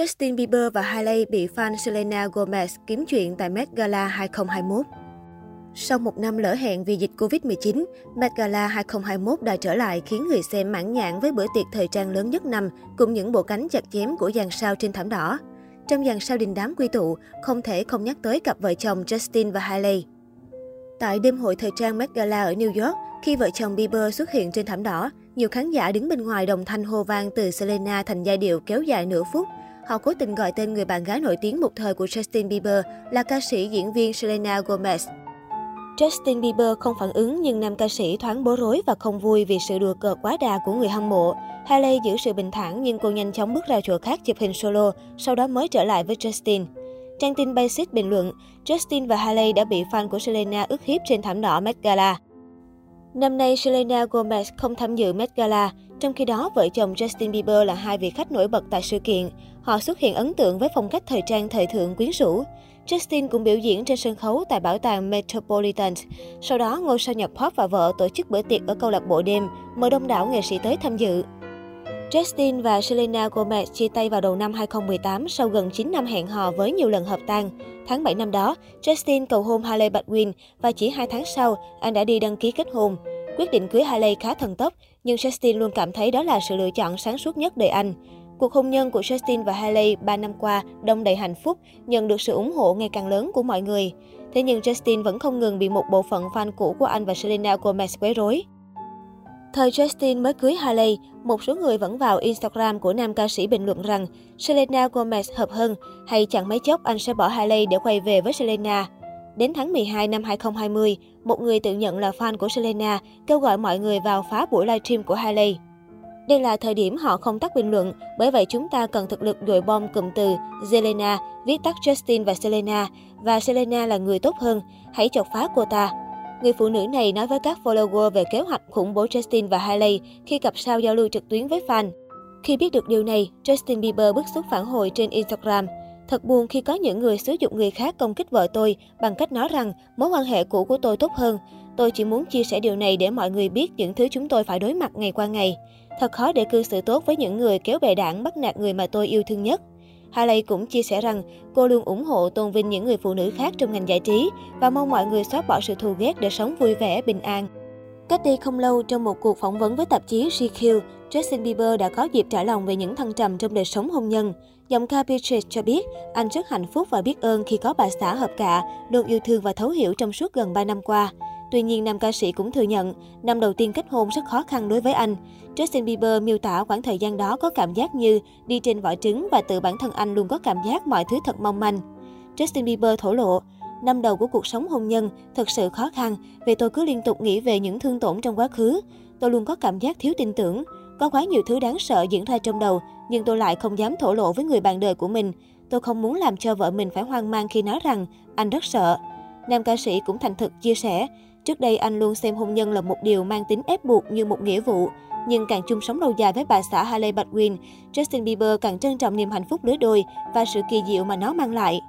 Justin Bieber và Hailey bị fan Selena Gomez kiếm chuyện tại Met Gala 2021. Sau một năm lỡ hẹn vì dịch Covid-19, Met Gala 2021 đã trở lại khiến người xem mãn nhãn với bữa tiệc thời trang lớn nhất năm cùng những bộ cánh chặt chém của dàn sao trên thảm đỏ. Trong dàn sao đình đám quy tụ, không thể không nhắc tới cặp vợ chồng Justin và Hailey. Tại đêm hội thời trang Met Gala ở New York, khi vợ chồng Bieber xuất hiện trên thảm đỏ, nhiều khán giả đứng bên ngoài đồng thanh hô vang từ Selena thành giai điệu kéo dài nửa phút. Họ cố tình gọi tên người bạn gái nổi tiếng một thời của Justin Bieber là ca sĩ diễn viên Selena Gomez. Justin Bieber không phản ứng nhưng nam ca sĩ thoáng bối rối và không vui vì sự đùa cợt quá đà của người hâm mộ. Hailey giữ sự bình thản nhưng cô nhanh chóng bước ra chỗ khác chụp hình solo, sau đó mới trở lại với Justin. Trang tin Basic bình luận, Justin và Hailey đã bị fan của Selena ức hiếp trên thảm đỏ Met Gala. Năm nay, Selena Gomez không tham dự Met Gala, trong khi đó vợ chồng Justin Bieber là hai vị khách nổi bật tại sự kiện. Họ xuất hiện ấn tượng với phong cách thời trang thời thượng quyến rũ. Justin cũng biểu diễn trên sân khấu tại bảo tàng Metropolitan. Sau đó, ngôi sao nhạc pop và vợ tổ chức bữa tiệc ở câu lạc bộ đêm, mời đông đảo nghệ sĩ tới tham dự. Justin và Selena Gomez chia tay vào đầu năm 2018 sau gần 9 năm hẹn hò với nhiều lần hợp tan. Tháng 7 năm đó, Justin cầu hôn Hailey Baldwin và chỉ 2 tháng sau, anh đã đi đăng ký kết hôn. Quyết định cưới Hailey khá thần tốc, nhưng Justin luôn cảm thấy đó là sự lựa chọn sáng suốt nhất đời anh. Cuộc hôn nhân của Justin và Hailey 3 năm qua đông đầy hạnh phúc, nhận được sự ủng hộ ngày càng lớn của mọi người. Thế nhưng Justin vẫn không ngừng bị một bộ phận fan cũ của anh và Selena Gomez quấy rối. Thời Justin mới cưới Hailey, một số người vẫn vào Instagram của nam ca sĩ bình luận rằng Selena Gomez hợp hơn hay chẳng mấy chốc anh sẽ bỏ Hailey để quay về với Selena. Đến tháng 12 năm 2020, một người tự nhận là fan của Selena kêu gọi mọi người vào phá buổi livestream của Hailey. Đây là thời điểm họ không tắt bình luận, bởi vậy chúng ta cần thực lực dội bom cụm từ Zelena viết tắt Justin và Selena, và Selena là người tốt hơn, hãy chọc phá cô ta. Người phụ nữ này nói với các follower về kế hoạch khủng bố Justin và Hailey khi cặp sao giao lưu trực tuyến với fan. Khi biết được điều này, Justin Bieber bức xúc phản hồi trên Instagram. Thật buồn khi có những người sử dụng người khác công kích vợ tôi bằng cách nói rằng mối quan hệ cũ của tôi tốt hơn. Tôi chỉ muốn chia sẻ điều này để mọi người biết những thứ chúng tôi phải đối mặt ngày qua ngày. Thật khó để cư xử tốt với những người kéo bè đảng bắt nạt người mà tôi yêu thương nhất. Hailey cũng chia sẻ rằng cô luôn ủng hộ tôn vinh những người phụ nữ khác trong ngành giải trí và mong mọi người xóa bỏ sự thù ghét để sống vui vẻ, bình an. Cách đây không lâu, trong một cuộc phỏng vấn với tạp chí GQ, Justin Bieber đã có dịp trả lòng về những thăng trầm trong đời sống hôn nhân. Giọng ca Beatrice cho biết, anh rất hạnh phúc và biết ơn khi có bà xã hợp cạ, luôn yêu thương và thấu hiểu trong suốt gần 3 năm qua. Tuy nhiên, nam ca sĩ cũng thừa nhận, năm đầu tiên kết hôn rất khó khăn đối với anh. Justin Bieber miêu tả khoảng thời gian đó có cảm giác như đi trên vỏ trứng và tự bản thân anh luôn có cảm giác mọi thứ thật mong manh. Justin Bieber thổ lộ, năm đầu của cuộc sống hôn nhân thật sự khó khăn vì tôi cứ liên tục nghĩ về những thương tổn trong quá khứ. Tôi luôn có cảm giác thiếu tin tưởng. Có quá nhiều thứ đáng sợ diễn ra trong đầu, nhưng tôi lại không dám thổ lộ với người bạn đời của mình. Tôi không muốn làm cho vợ mình phải hoang mang khi nói rằng anh rất sợ. Nam ca sĩ cũng thành thực chia sẻ, trước đây anh luôn xem hôn nhân là một điều mang tính ép buộc như một nghĩa vụ. Nhưng càng chung sống lâu dài với bà xã Hailey Baldwin, Justin Bieber càng trân trọng niềm hạnh phúc lứa đôi và sự kỳ diệu mà nó mang lại.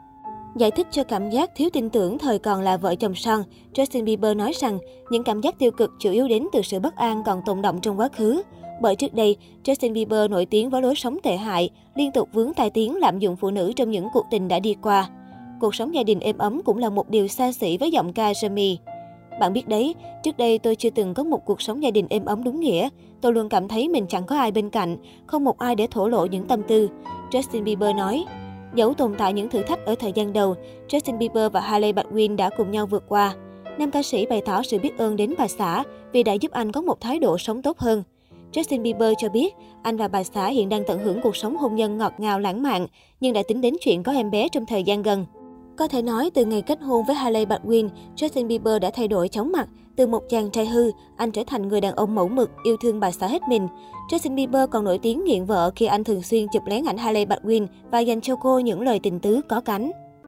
Giải thích cho cảm giác thiếu tin tưởng thời còn là vợ chồng son, Justin Bieber nói rằng những cảm giác tiêu cực chủ yếu đến từ sự bất an còn tồn động trong quá khứ. Bởi trước đây, Justin Bieber nổi tiếng với lối sống tệ hại, liên tục vướng tai tiếng lạm dụng phụ nữ trong những cuộc tình đã đi qua. Cuộc sống gia đình êm ấm cũng là một điều xa xỉ với giọng ca Jamie. Bạn biết đấy, trước đây tôi chưa từng có một cuộc sống gia đình êm ấm đúng nghĩa. Tôi luôn cảm thấy mình chẳng có ai bên cạnh, không một ai để thổ lộ những tâm tư. Justin Bieber nói. Dẫu tồn tại những thử thách ở thời gian đầu, Justin Bieber và Hailey Baldwin đã cùng nhau vượt qua. Nam ca sĩ bày tỏ sự biết ơn đến bà xã vì đã giúp anh có một thái độ sống tốt hơn. Justin Bieber cho biết, anh và bà xã hiện đang tận hưởng cuộc sống hôn nhân ngọt ngào lãng mạn, nhưng đã tính đến chuyện có em bé trong thời gian gần. Có thể nói, từ ngày kết hôn với Hailey Baldwin, Justin Bieber đã thay đổi chóng mặt. Từ một chàng trai hư, anh trở thành người đàn ông mẫu mực, yêu thương bà xã hết mình. Justin Bieber còn nổi tiếng nghiện vợ khi anh thường xuyên chụp lén ảnh Hailey Baldwin và dành cho cô những lời tình tứ có cánh.